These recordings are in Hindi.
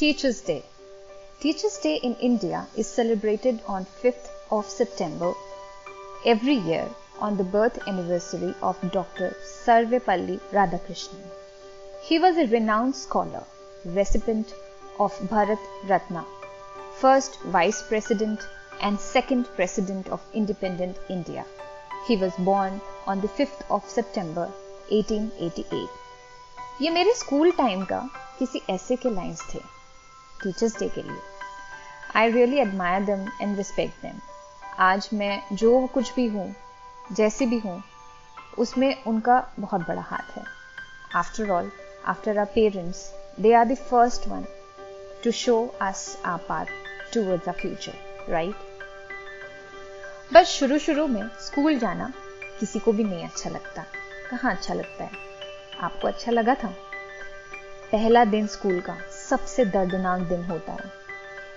Teachers' Day. Teachers' Day in India is celebrated on 5th of September every year on the birth anniversary of Dr. Sarvepalli Radhakrishnan. He was a renowned scholar, recipient of Bharat Ratna, first Vice President and second President of independent India. He was born on the 5th of September 1888. ये मेरे स्कूल टाइम का किसी ऐसे के लाइंस थे टीचर्स डे के लिए। I really admire them and respect them आज मैं जो कुछ भी हूँ, जैसी भी हूँ, उसमें उनका बहुत बड़ा हाथ है। After all after our parents they are the first one to show us our path towards a future right बस शुरू शुरू में स्कूल जाना किसी को भी नहीं अच्छा लगता। कहाँ अच्छा लगता है? आपको अच्छा लगा था? पहला दिन स्कूल का सबसे दर्दनाक दिन होता है।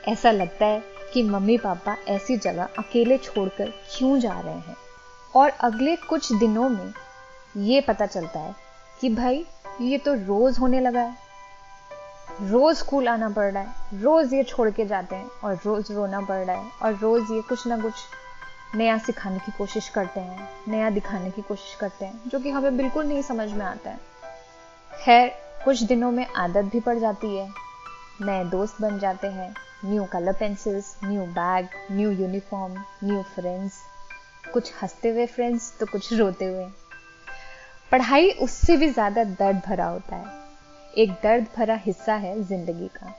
ऐसा लगता है कि मम्मी पापा ऐसी जगह अकेले छोड़कर क्यों जा रहे हैं? और अगले कुछ दिनों में ये पता चलता है कि भाई, ये तो रोज होने लगा है। रोज स्कूल आना पड़ रहा है, रोज ये छोड़ के जाते हैं और रोज रोना पड़ रहा है और रोज ये कुछ ना कुछ नया सिखाने की कोशिश करते हैं, नया दिखाने की कोशिश करते हैं, जो कि हमें बिल्कुल नहीं समझ में आता है। खैर, कुछ दिनों में आदत भी पड़ जाती है। नए दोस्त बन जाते हैं। New colour pencils new bag new uniform new friends कुछ हँसते हुए फ्रेंड्स तो कुछ रोते हुए। पढ़ाई उससे भी ज़्यादा दर्द भरा होता है। एक दर्द भरा हिस्सा है ज़िंदगी का।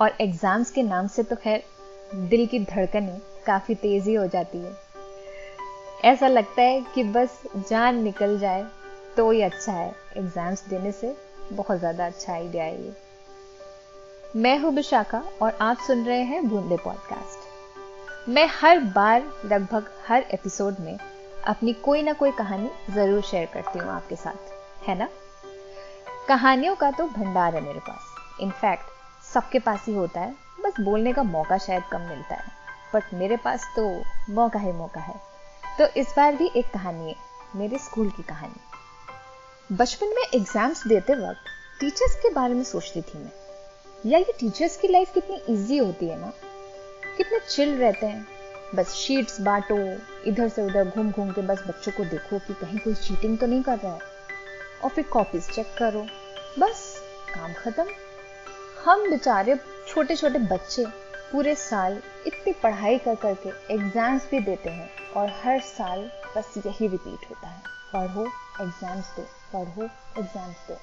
और एग्ज़ाम्स के नाम से तो खैर, दिल की धड़कनें काफ़ी तेज़ी हो जाती है। ऐसा लगता है कि बस जान निकल जाए तो ही अच्छा है। एग्ज़ाम्स देने से बहुत ज़्यादा अच्छा आइडिया है ये। मैं हूँ विशाखा और आप सुन रहे हैं बूंदे पॉडकास्ट। मैं हर बार, लगभग हर एपिसोड में अपनी कोई ना कोई कहानी ज़रूर शेयर करती हूँ आपके साथ, है ना? कहानियों का तो भंडार है मेरे पास। इनफैक्ट सबके पास ही होता है, बस बोलने का मौका शायद कम मिलता है। बट मेरे पास तो मौका ही मौका है। तो इस बार भी एक कहानी है, मेरे स्कूल की कहानी। बचपन में एग्ज़ाम्स देते वक्त टीचर्स के बारे में सोचती थी मैं। या ये टीचर्स की लाइफ कितनी इजी होती है ना? कितने चिल रहते हैं। बस शीट्स बांटो, इधर से उधर घूम घूम के बस बच्चों को देखो कि कहीं कोई चीटिंग तो नहीं कर रहा है। और फिर कॉपीज चेक करो। बस, काम खत्म। हम बेचारे छोटे छोटे बच्चे पूरे साल इतनी पढ़ाई कर करके एग्ज़ाम्स भी देते हैं और हर साल बस यही रिपीट होता है। पढ़ो एग्ज़ाम्स दो, पढ़ो एग्ज़ाम्स दो।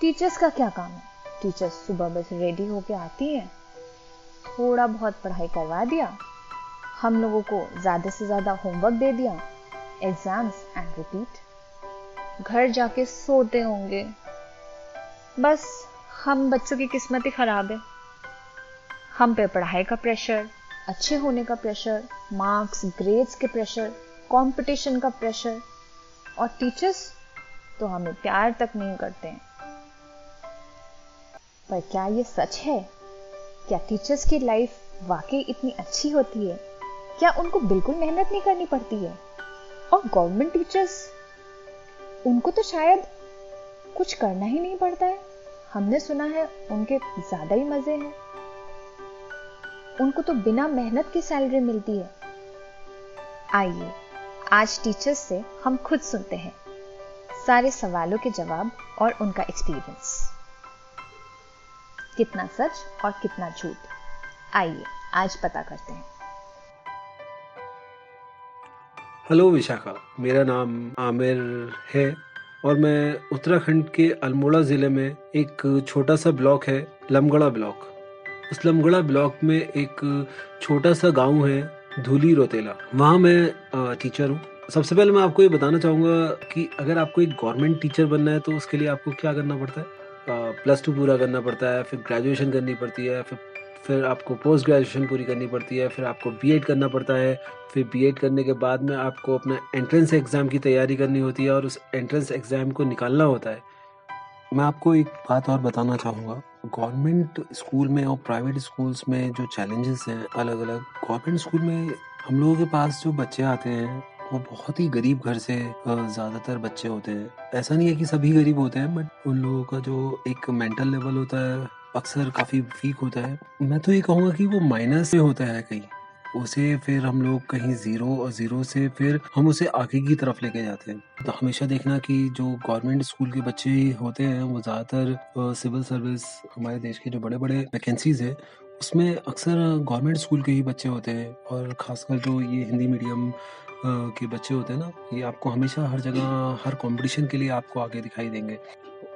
टीचर्स का क्या काम है? टीचर्स सुबह बस रेडी होके आती हैं। थोड़ा बहुत पढ़ाई करवा दिया। हम लोगों को ज़्यादा से ज़्यादा होमवर्क दे दिया। एग्ज़ाम्स एंड रिपीट घर जाके सोते होंगे। बस हम बच्चों की किस्मत ही खराब है। हम पे पढ़ाई का प्रेशर अच्छे होने का प्रेशर मार्क्स ग्रेड्स के प्रेशर कंपटीशन का प्रेशर और टीचर्स तो हमें प्यार तक नहीं करते हैं। पर क्या ये सच है? क्या टीचर्स की लाइफ वाकई इतनी अच्छी होती है? क्या उनको बिल्कुल मेहनत नहीं करनी पड़ती है? और गवर्नमेंट टीचर्स उनको तो शायद कुछ करना ही नहीं पड़ता है। हमने सुना है उनके ज़्यादा ही मज़े हैं। उनको तो बिना मेहनत की सैलरी मिलती है। आइए, आज टीचर्स से हम खुद सुनते हैं। सारे सवालों के जवाब और उनका एक्सपीरियंस कितना सच और कितना झूठ। आइए, आज पता करते हैं। हेलो विशाखा, मेरा नाम आमिर है और मैं उत्तराखंड के अल्मोड़ा ज़िले में एक छोटा सा ब्लॉक है, लमगड़ा ब्लॉक। उस लमगड़ा ब्लॉक में एक छोटा सा गाँव है, धूली रोतेला। वहाँ मैं टीचर हूँ। सबसे पहले मैं आपको ये बताना चाहूँगा कि अगर आपको एक गवर्नमेंट टीचर बनना है तो उसके लिए आपको क्या करना पड़ता है? प्लस टू पूरा करना पड़ता है, फिर ग्रेजुएशन करनी पड़ती है, फिर फिर आपको पोस्ट ग्रेजुएशन पूरी करनी पड़ती है, फिर आपको बीएड करना पड़ता है, फिर बीएड करने के बाद में आपको अपना एंट्रेंस एग्ज़ाम की तैयारी करनी होती है और उस एंट्रेंस एग्ज़ाम को निकालना होता है। मैं आपको एक बात और बताना चाहूँगा। गवर्नमेंट स्कूल में और प्राइवेट स्कूल्स में जो चैलेंजेस हैं अलग अलग गवर्नमेंट स्कूल में हम लोगों के पास जो बच्चे आते हैं वो बहुत ही गरीब घर से ज़्यादातर बच्चे होते हैं। ऐसा नहीं है कि सभी गरीब होते हैं बट उन लोगों का जो एक मेंटल लेवल होता है, अक्सर काफ़ी वीक होता है। मैं तो ये कहूँगा कि वो माइनस में होता है कहीं। उसे फिर हम लोग कहीं ज़ीरो और ज़ीरो से फिर हम उसे आगे की तरफ़ लेके जाते हैं। तो हमेशा देखना कि जो गवर्नमेंट स्कूल के बच्चे होते हैं, वो ज़्यादातर सिविल सर्विस हमारे देश के जो बड़े बड़े वैकेंसीज है, उसमें अक्सर गवर्नमेंट स्कूल के ही बच्चे होते हैं। और ख़ासकर जो ये हिंदी मीडियम के बच्चे होते हैं ना, ये आपको हमेशा हर जगह, हर कंपटीशन के लिए आपको आगे दिखाई देंगे।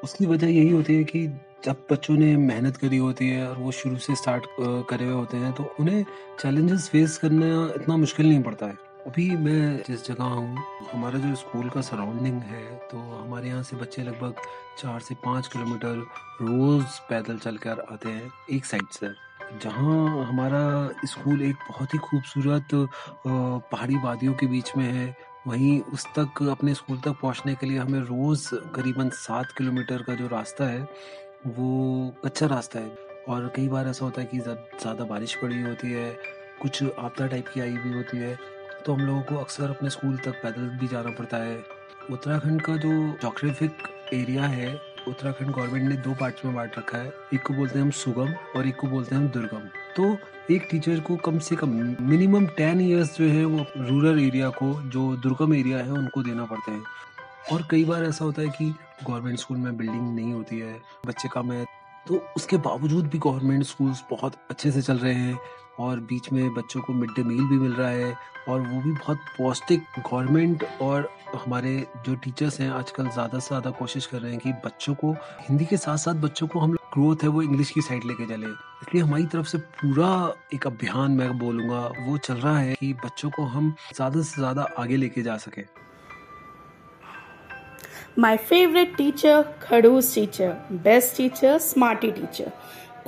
उसकी वजह यही होती है कि जब बच्चों ने मेहनत करी होती है और वो शुरू से स्टार्ट करे हुए होते हैं तो उन्हें चैलेंजेस फेस करना इतना मुश्किल नहीं पड़ता है। अभी मैं जिस जगह हूँ, हमारा जो स्कूल का सराउंडिंग है तो हमारे यहाँ से बच्चे लगभग चार से पाँच किलोमीटर रोज़ पैदल चल कर आते हैं, एक साइड से। जहाँ हमारा स्कूल एक बहुत ही खूबसूरत पहाड़ी वादियों के बीच में है। वहीं उस तक अपने स्कूल तक पहुँचने के लिए हमें रोज़ करीबन सात किलोमीटर का जो रास्ता है, वो कच्चा रास्ता है। और कई बार ऐसा होता है कि ज़्यादा बारिश पड़ी होती है, कुछ आपदा टाइप की आई हुई होती है तो हम लोगों को अक्सर अपने स्कूल तक पैदल भी जाना पड़ता है। उत्तराखंड का जो जोग्राफिक एरिया है उत्तराखंड गवर्नमेंट ने दो पार्ट्स में बांट रखा है। एक को बोलते हैं हम सुगम और एक को बोलते हैं हम दुर्गम। तो एक टीचर को कम से कम मिनिमम टेन इयर्स जो है वो रूरल एरिया को, जो दुर्गम एरिया है, उनको देना पड़ता है। और कई बार ऐसा होता है कि गवर्नमेंट स्कूल में बिल्डिंग नहीं होती है, बच्चे कम है। तो उसके बावजूद भी गवर्नमेंट स्कूल्स बहुत अच्छे से चल रहे हैं। और बीच में बच्चों को मिड डे मील भी मिल रहा है और वो भी बहुत पौष्टिक गवर्नमेंट और हमारे जो टीचर्स हैं आजकल ज़्यादा से ज़्यादा कोशिश कर रहे हैं कि बच्चों को हिंदी के साथ साथ बच्चों को हम ग्रोथ है वो इंग्लिश की साइड लेके चले इसलिए हमारी तरफ़ से पूरा एक अभियान मैं बोलूँगा वो चल रहा है कि बच्चों को हम ज़्यादा से ज़्यादा आगे लेके जा सकें My favorite teacher, Khadu's teacher. Best teacher, Smarty teacher.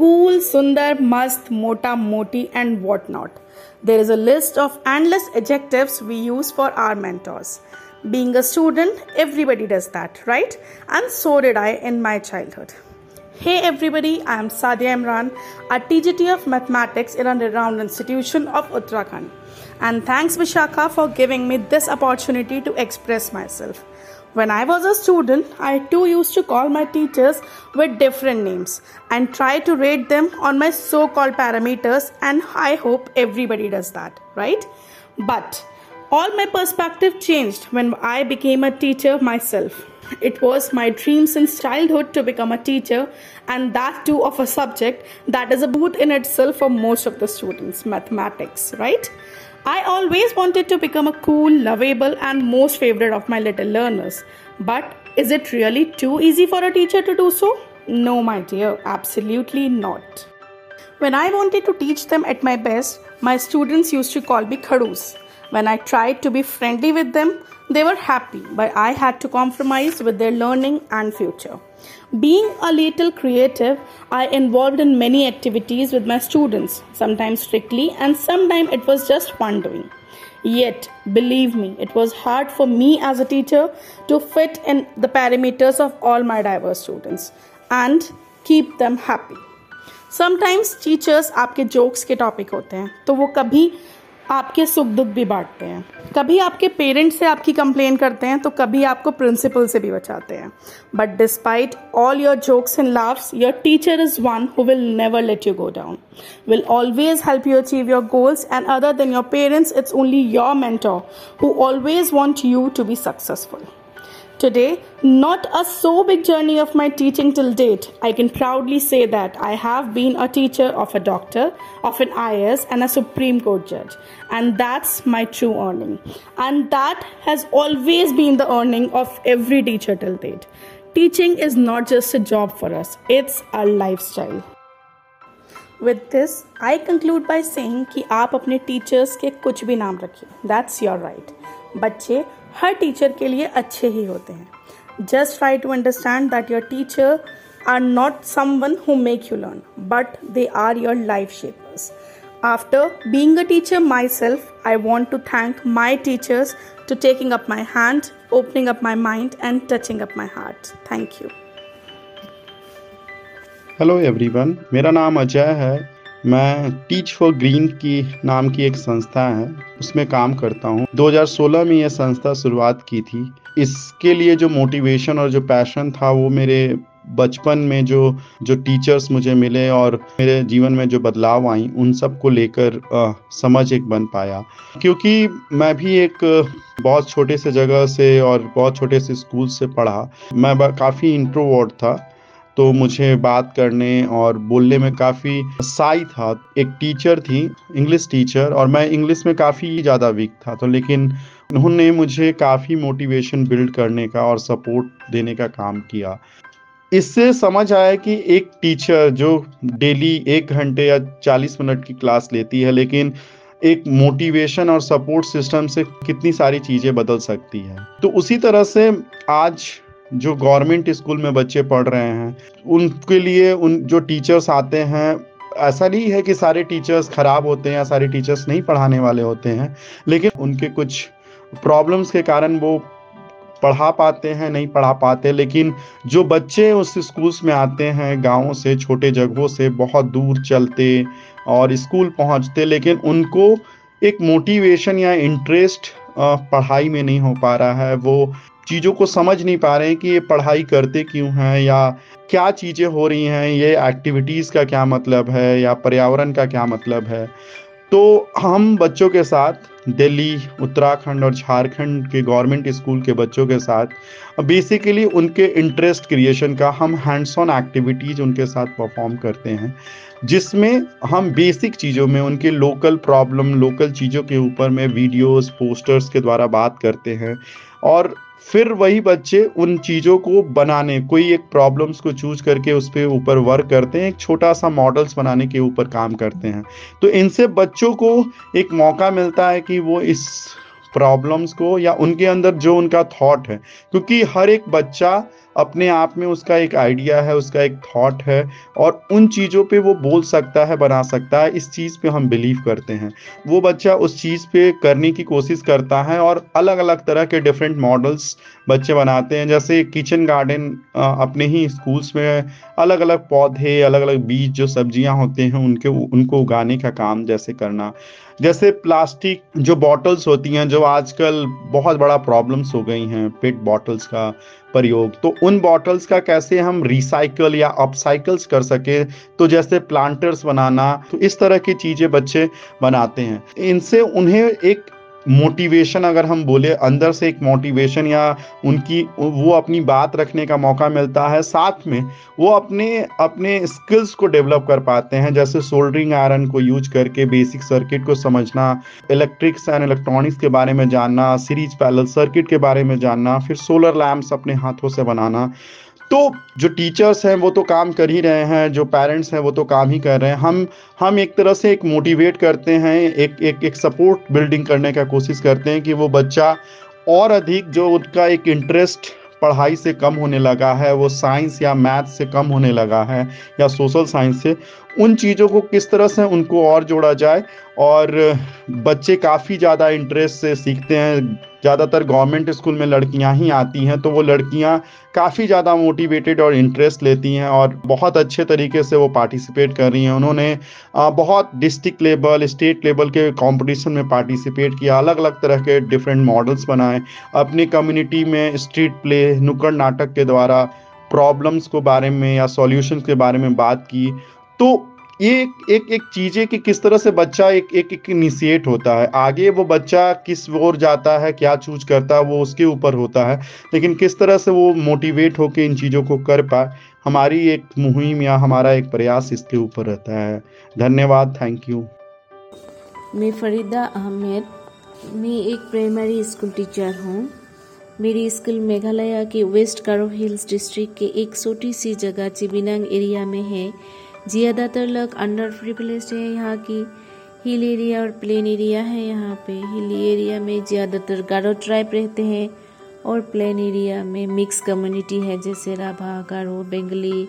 Cool, Sundar, Mast, Mota, Moti, and whatnot. There is a list of endless adjectives we use for our mentors. Being a student, everybody does that, right? And so did I in my childhood. Hey everybody, I am Sadia Imran, a TGT of Mathematics in a renowned institution of Uttarakhand. And thanks Vishaka for giving me this opportunity to express myself. When I was a student, I too used to call my teachers with different names and try to rate them on my so called parameters, and I hope everybody does that, right? But all my perspective changed when I became a teacher myself. It was my dream since childhood to become a teacher, and that too of a subject that is a boot in itself for most of the students mathematics, right? I always wanted to become a cool, lovable, and most favorite of my little learners. But is it really too easy for a teacher to do so? No, my dear, absolutely not. When I wanted to teach them at my best, my students used to call me Khadus. When I tried to be friendly with them, they were happy, but I had to compromise with their learning and future. Being a little creative, I involved in many activities with my students, sometimes strictly and sometimes it was just fun doing. Yet, believe me, it was hard for me as a teacher to fit in the parameters of all my diverse students and keep them happy. Sometimes teachers आपके jokes के topic होते हैं तो वो कभी आपके सुख दुख भी बांटते हैं। कभी आपके पेरेंट्स से आपकी कंप्लेन करते हैं तो कभी आपको प्रिंसिपल से भी बचाते हैं। But despite all your jokes and loves your teacher is one who will never let you go down will always help you achieve your goals and other than your parents it's only your mentor who always want you to be successful Today, not a so big journey of my teaching till date, I can proudly say that I have been a teacher of a doctor, of an IAS, and a Supreme Court judge. And that's my true earning. And that has always been the earning of every teacher till date. Teaching is not just a job for us, it's a lifestyle. With this, I conclude by saying कि आप अपने टीचर्स के कुछ भी नाम रखिए दैट्स योर राइट बच्चे हर टीचर के लिए अच्छे ही होते हैं। Just try to understand that your teacher are not someone who make you learn but they are your life shapers after being a teacher myself I want to thank my teachers to taking up my hand opening up my mind and touching up my heart thank you hello everyone मेरा नाम अजय है। मैं टीच फॉर ग्रीन की नाम की एक संस्था है, उसमें काम करता हूँ। 2016 में यह संस्था शुरुआत की थी। इसके लिए जो मोटिवेशन और जो पैशन था, वो मेरे बचपन में जो जो टीचर्स मुझे मिले और मेरे जीवन में जो बदलाव आई, उन सबको लेकर समझ एक बन पाया। क्योंकि मैं भी एक बहुत छोटे से जगह से और बहुत छोटे से स्कूल से पढ़ा। मैं काफ़ी इंट्रोवर्ड था। तो मुझे बात करने और बोलने में काफ़ी साई था। एक टीचर थी इंग्लिश टीचर और मैं इंग्लिश में काफ़ी ज़्यादा वीक था। तो लेकिन उन्होंने मुझे काफ़ी मोटिवेशन बिल्ड करने का और सपोर्ट देने का काम किया। इससे समझ आया कि एक टीचर जो डेली एक घंटे या चालीस मिनट की क्लास लेती है, लेकिन एक मोटिवेशन और सपोर्ट सिस्टम से कितनी सारी चीज़ें बदल सकती है। तो उसी तरह से आज जो गवर्नमेंट स्कूल में बच्चे पढ़ रहे हैं, उनके लिए उन जो टीचर्स आते हैं, ऐसा नहीं है कि सारे टीचर्स खराब होते हैं या सारे टीचर्स नहीं पढ़ाने वाले होते हैं, लेकिन उनके कुछ प्रॉब्लम्स के कारण वो पढ़ा पाते हैं, नहीं पढ़ा पाते, लेकिन जो बच्चे उस स्कूल्स में आते हैं, गाँव से, छोटे जगहों से, बहुत दूर चलते और स्कूल पहुँचते, लेकिन उनको एक मोटिवेशन या इंटरेस्ट पढ़ाई में नहीं हो पा रहा है, वो चीज़ों को समझ नहीं पा रहे हैं कि ये पढ़ाई करते क्यों हैं या क्या चीज़ें हो रही हैं, ये एक्टिविटीज़ का क्या मतलब है या पर्यावरण का क्या मतलब है। तो हम बच्चों के साथ, दिल्ली, उत्तराखंड और झारखंड के गवर्नमेंट स्कूल के बच्चों के साथ बेसिकली उनके इंटरेस्ट क्रिएशन का हम हैंड्स ऑन एक्टिविटीज़ उनके साथ परफॉर्म करते हैं। जिसमें हम बेसिक चीज़ों में, उनके लोकल प्रॉब्लम लोकल चीज़ों के ऊपर में वीडियोस पोस्टर्स के द्वारा बात करते हैं। और फिर वही बच्चे उन चीज़ों को बनाने, कोई एक प्रॉब्लम्स को चूज़ करके उस पर ऊपर वर्क करते हैं, एक छोटा सा मॉडल्स बनाने के ऊपर काम करते हैं। तो इनसे बच्चों को एक मौका मिलता है कि वो इस प्रॉब्लम्स को या उनके अंदर जो उनका थॉट है, क्योंकि हर एक बच्चा अपने आप में उसका एक आइडिया है, उसका एक थॉट है और उन चीज़ों पे वो बोल सकता है, बना सकता है, इस चीज़ पे हम बिलीव करते हैं। वो बच्चा उस चीज़ पे करने की कोशिश करता है और अलग अलग तरह के डिफरेंट मॉडल्स बच्चे बनाते हैं। जैसे किचन गार्डन अपने ही स्कूल्स में अलग अलग पौधे अलग अलग बीज, जो सब्ज़ियाँ होते हैं, उनके, उनको उगाने का काम जैसे करना। जैसे प्लास्टिक, जो बॉटल्स होती हैं, जो आजकल बहुत बड़ा प्रॉब्लम्स हो गई हैं पेट बॉटल्स का। प्रयोग। तो उन बॉटल्स का कैसे हम रिसाइकल या अपसाइकल्स कर सके? तो जैसे प्लांटर्स बनाना तो इस तरह की चीज़ें बच्चे बनाते हैं। इनसे उन्हें एक मोटिवेशन अगर हम बोले, अंदर से एक मोटिवेशन या उनकी, वो अपनी बात रखने का मौका मिलता है, साथ में वो अपने अपने स्किल्स को डेवलप कर पाते हैं, जैसे सोल्डरिंग आयरन को यूज़ करके बेसिक सर्किट को समझना इलेक्ट्रिक्स एंड इलेक्ट्रॉनिक्स के बारे में जानना सीरीज़ पैरल सर्किट के बारे में जानना, फिर सोलर लैम्प्स अपने हाथों से बनाना। तो जो टीचर्स हैं, वो तो काम कर ही रहे हैं, जो पेरेंट्स हैं, वो तो काम ही कर रहे हैं। हम हम एक तरह से एक मोटिवेट करते हैं, एक एक एक सपोर्ट बिल्डिंग करने का कोशिश करते हैं कि वो बच्चा और अधिक जो उनका एक इंटरेस्ट पढ़ाई से कम होने लगा है, वो साइंस या मैथ से कम होने लगा है, या सोशल साइंस से उन चीज़ों को किस तरह से उनको और जोड़ा जाए? और, बच्चे काफ़ी ज़्यादा इंटरेस्ट से सीखते हैं। ज़्यादातर गवर्नमेंट स्कूल में लड़कियाँ ही आती हैं तो वो लड़कियाँ काफ़ी ज़्यादा मोटिवेटेड और इंटरेस्ट लेती हैं और बहुत अच्छे तरीके से वो पार्टिसिपेट कर रही हैं। उन्होंने बहुत डिस्ट्रिक्ट लेवल स्टेट लेवल के कंपटीशन में पार्टिसिपेट किया अलग अलग तरह के डिफरेंट मॉडल्स बनाए। अपनी कम्युनिटी में स्ट्रीट प्ले नुक्कड़ नाटक के द्वारा प्रॉब्लम्स को बारे में या सॉल्यूशन के बारे में बात की। तो ये एक एक, एक चीज़ें कि किस तरह से बच्चा एक एक एक इनिशिएट होता है। आगे वो बच्चा किस ओर जाता है क्या चूज़ करता है वो उसके ऊपर होता है। लेकिन किस तरह से वो मोटिवेट होकर इन चीज़ों को कर पाए हमारी एक मुहिम या हमारा एक प्रयास इसके ऊपर रहता है। धन्यवाद थैंक यू मैं फरीदा अहमद मैं एक प्राइमरी स्कूल टीचर हूँ। मेरी स्कूल मेघालय के वेस्ट कारो हिल्स डिस्ट्रिक्ट के एक छोटी सी जगह चिबिनांग एरिया में है। ज़्यादातर लोग अंडर प्रिविलेज है यहाँ की हिल एरिया और प्लेन एरिया है यहाँ पे। हिल एरिया में ज़्यादातर गारो ट्राइब रहते हैं और प्लेन एरिया में मिक्स कम्युनिटी है, जैसे राभा गारो बेंगली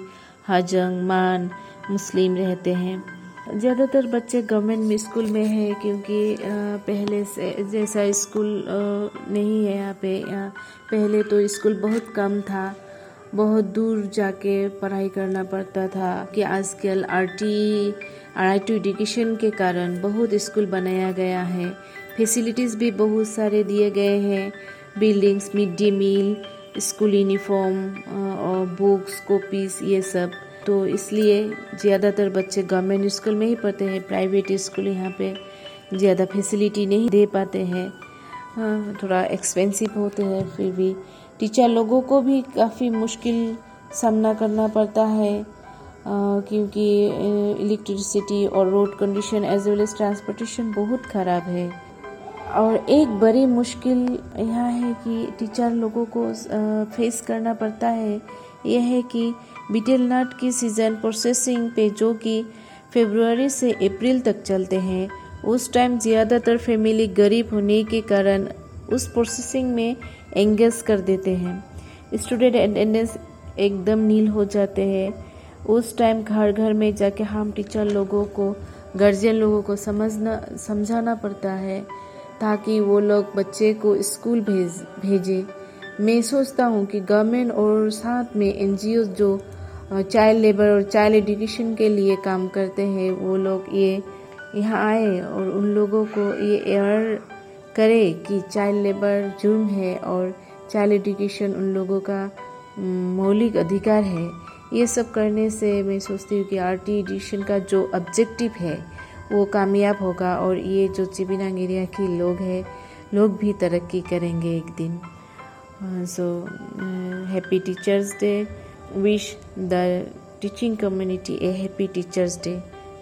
हजंग मान मुस्लिम रहते हैं। ज़्यादातर बच्चे गवर्नमेंट स्कूल में है क्योंकि पहले से जैसा स्कूल नहीं है यहाँ पे। पहले तो स्कूल बहुत कम था। बहुत दूर जाके पढ़ाई करना पड़ता था कि आजकल R T R I to education के कारण बहुत स्कूल बनाया गया है। फैसिलिटीज़ भी बहुत सारे दिए गए हैं। Buildings mid day meal, school uniform और बुक्स, कॉपीज, ये सब। तो इसलिए ज़्यादातर बच्चे गवर्नमेंट स्कूल में ही पढ़ते हैं, प्राइवेट स्कूल यहाँ पे ज़्यादा फैसिलिटी नहीं दे पाते हैं। थोड़ा एक्सपेंसिव होते हैं फिर भी। टीचर लोगों को भी काफ़ी मुश्किल सामना करना पड़ता है क्योंकि इलेक्ट्रिसिटी और road condition as well as transportation बहुत ख़राब है। और एक बड़ी मुश्किल यह है कि टीचर लोगों को फेस करना पड़ता है। यह है कि बीटेल नट की सीज़न प्रोसेसिंग पे जो कि फरवरी से अप्रैल तक चलते हैं, उस टाइम ज़्यादातर फैमिली गरीब होने के कारण उस प्रोसेसिंग में एंगेज कर देते हैं। स्टूडेंट अटेंडेंस एकदम नील हो जाते हैं। उस टाइम घर घर में जाके हम टीचर लोगों को, गार्जियन लोगों को समझना, समझाना पड़ता है, ताकि वो लोग बच्चे को स्कूल भेज, भेजे। मैं सोचता हूँ कि गवर्नमेंट और साथ में एनजीओ जो चाइल्ड लेबर और चाइल्ड एजुकेशन के लिए काम करते हैं, वो लोग ये यहाँ आए और उन लोगों को ये एयर करे कि चाइल्ड लेबर जुर्म है और चाइल्ड एजुकेशन उन लोगों का मौलिक अधिकार है। ये सब करने से मैं सोचती हूँ कि आर टी एडिशन का जो ऑब्जेक्टिव है, वो कामयाब होगा और ये जो चिबिनांग एरिया के लोग हैं, लोग भी तरक्की करेंगे एक दिन। So happy teachers day wish the teaching community a happy teachers day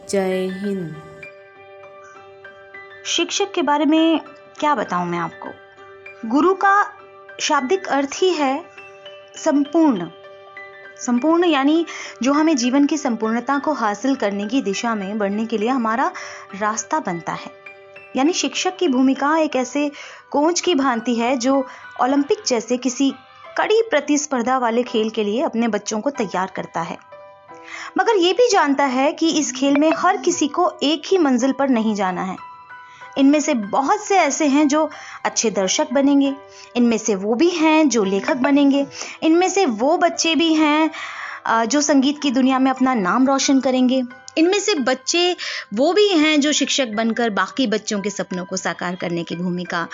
जय हिंद। शिक्षक के बारे में क्या बताऊँ मैं आपको? गुरु का शाब्दिक अर्थ ही है संपूर्ण। संपूर्ण यानी जो हमें जीवन की संपूर्णता को हासिल करने की दिशा में बढ़ने के लिए हमारा रास्ता बनता है। यानी शिक्षक की भूमिका एक ऐसे कोच की भांति है जो ओलंपिक जैसे किसी कड़ी प्रतिस्पर्धा वाले खेल के लिए अपने बच्चों को तैयार करता है। मगर यह भी जानता है कि इस खेल में हर किसी को एक ही मंजिल पर नहीं जाना है। इनमें से बहुत से ऐसे हैं जो अच्छे दर्शक बनेंगे। इनमें से वो भी हैं जो लेखक बनेंगे। इनमें से वो बच्चे भी हैं जो संगीत की दुनिया में अपना नाम रोशन करेंगे। इनमें से बच्चे वो भी हैं जो शिक्षक बनकर बाकी बच्चों के सपनों को साकार करने की भूमिका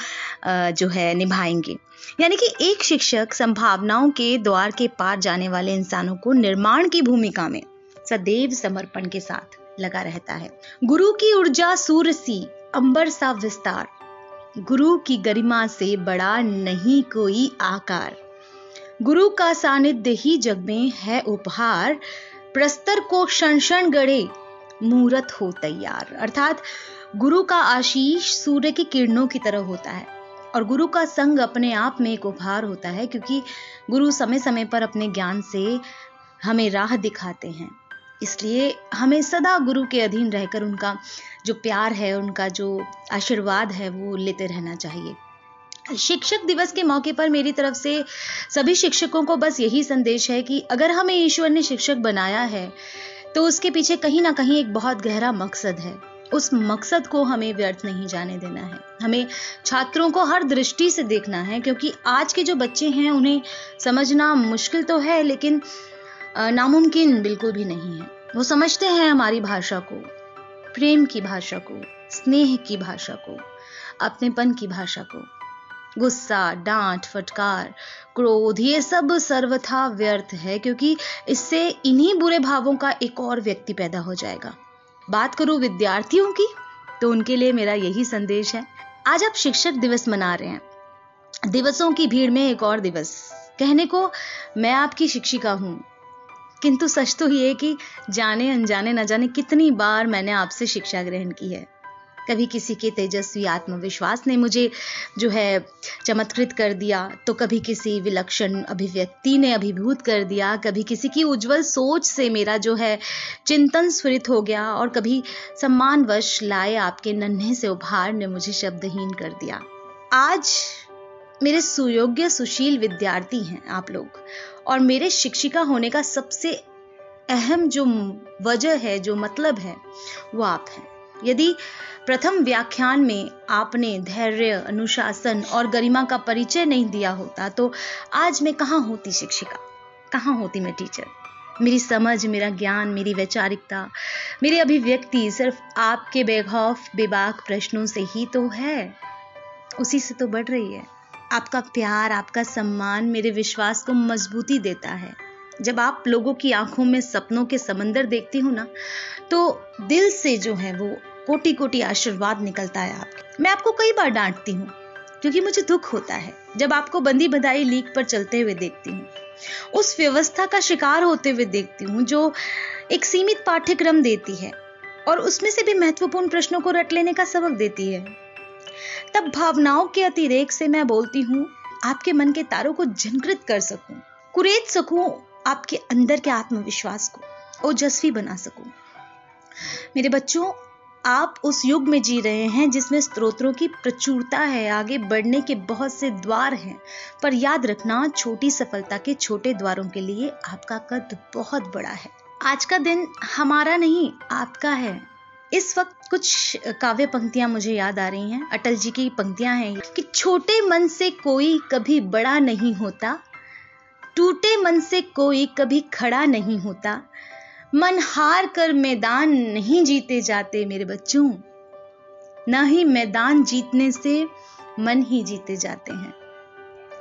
जो है निभाएँगे। यानी कि एक शिक्षक संभावनाओं के द्वार के पार जाने वाले इंसानों को निर्माण की भूमिका में सदैव समर्पण के साथ लगा रहता है। गुरु की ऊर्जा सूर्य सी अंबर सा विस्तार। गुरु की गरिमा से बड़ा नहीं कोई आकार। गुरु का सानिध्य ही जग में है उपहार। प्रस्तर को क्षण क्षण गड़े मूर्त हो तैयार। अर्थात, गुरु का आशीष सूर्य की किरणों की तरह होता है। और गुरु का संग अपने आप में एक उपहार होता है, क्योंकि गुरु समय समय पर अपने ज्ञान से हमें राह दिखाते हैं। इसलिए हमें सदा गुरु के अधीन रहकर उनका जो प्यार है, उनका जो आशीर्वाद है, वो लेते रहना चाहिए। शिक्षक दिवस के मौके पर मेरी तरफ़ से सभी शिक्षकों को बस यही संदेश है कि अगर हमें ईश्वर ने शिक्षक बनाया है तो उसके पीछे कहीं ना कहीं एक बहुत गहरा मकसद है। उस मकसद को हमें व्यर्थ नहीं जाने देना है। हमें छात्रों को हर दृष्टि से देखना है, क्योंकि आज के जो बच्चे हैं, उन्हें समझना मुश्किल तो है, लेकिन नामुमकिन बिल्कुल भी नहीं है। वो समझते हैं हमारी भाषा को, प्रेम की भाषा को, स्नेह की भाषा को, अपनेपन की भाषा को। गुस्सा, डांट, फटकार, क्रोध, ये सब सर्वथा व्यर्थ है, क्योंकि इससे इन्हीं बुरे भावों का एक और व्यक्ति पैदा हो जाएगा। बात करूँ विद्यार्थियों की तो उनके लिए मेरा यही संदेश है। आज आप शिक्षक दिवस मना रहे हैं। दिवसों की भीड़ में एक और दिवस। कहने को मैं आपकी शिक्षिका हूँ। किंतु सच तो ये कि जाने, अनजाने, न जाने कितनी बार मैंने आपसे शिक्षा ग्रहण की है। कभी किसी के तेजस्वी आत्मविश्वास ने मुझे जो है चमत्कृत कर दिया तो कभी किसी विलक्षण अभिव्यक्ति ने अभिभूत कर दिया, कभी किसी की उज्जवल सोच से मेरा जो है चिंतन स्फुरित हो गया, और कभी सम्मानवश लाए आपके नन्हे से उपहार ने मुझे शब्दहीन कर दिया। आज मेरे सुयोग्य सुशील विद्यार्थी हैं आप लोग। और मेरे शिक्षिका होने का सबसे अहम जो वजह है, जो मतलब है, वो आप हैं। यदि प्रथम व्याख्यान में आपने धैर्य, अनुशासन और गरिमा का परिचय नहीं दिया होता तो आज मैं कहाँ होती शिक्षिका? कहाँ होती मैं टीचर? मेरी समझ, मेरा ज्ञान, मेरी वैचारिकता, मेरी अभिव्यक्ति सिर्फ़ आपके बेखौफ, बेबाक प्रश्नों से ही तो है। उसी से तो बढ़ रही है। आपका प्यार, आपका सम्मान मेरे विश्वास को मजबूती देता है। जब आप लोगों की आँखों में सपनों के समंदर देखती हूँ ना तो दिल से जो है वो कोटि कोटि आशीर्वाद निकलता है आपके। मैं आपको कई बार डांटती हूँ, क्योंकि मुझे दुख होता है, जब आपको बंदी बधाई लीक पर चलते हुए देखती हूँ। उस व्यवस्था का शिकार होते हुए देखती हूँ, जो एक सीमित पाठ्यक्रम देती है, और उसमें से भी महत्वपूर्ण प्रश्नों को रट लेने का सबक देती है। तब भावनाओं के अतिरेक से मैं बोलती हूँ, आपके मन के तारों को झनकृत कर सकूँ, कुरेद सकूँ आपके अंदर के आत्मविश्वास को, ओजस्वी बना सकूँ। मेरे बच्चों, आप उस युग में जी रहे हैं जिसमें स्त्रोत्रों की प्रचुरता है, आगे बढ़ने के बहुत से द्वार हैं, पर याद रखना छोटी सफलता के छोटे द्वारों के लिए आपका कद बहुत बड़ा है। आज का दिन हमारा नहीं, आपका है। इस वक्त कुछ काव्य पंक्तियाँ मुझे याद आ रही हैं। अटल जी की पंक्तियाँ हैं कि छोटे मन से कोई कभी बड़ा नहीं होता, टूटे मन से कोई कभी खड़ा नहीं होता, मन हार कर मैदान नहीं जीते जाते मेरे बच्चों, न ही मैदान जीतने से मन ही जीते जाते हैं।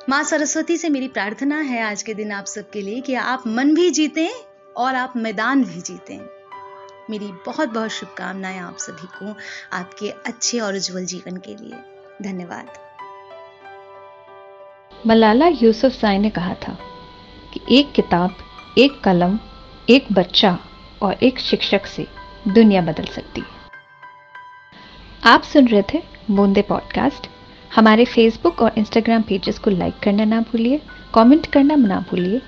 माँ सरस्वती से मेरी प्रार्थना है आज के दिन आप सबके लिए कि आप मन भी जीतें और आप मैदान भी जीतें। मेरी बहुत बहुत शुभकामनाएँ आप सभी को आपके अच्छे और उज्जवल जीवन के लिए। धन्यवाद। मलाला यूसुफ साई ने कहा था कि एक किताब, एक कलम, एक बच्चा और एक शिक्षक से दुनिया बदल सकती है। आप सुन रहे थे बूंदे पॉडकास्ट। हमारे फेसबुक और इंस्टाग्राम पेजेस को लाइक करना ना भूलिए, कमेंट करना ना भूलिए।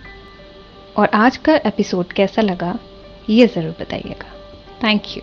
और आज का एपिसोड कैसा लगा, ये ज़रूर बताइएगा। Thank you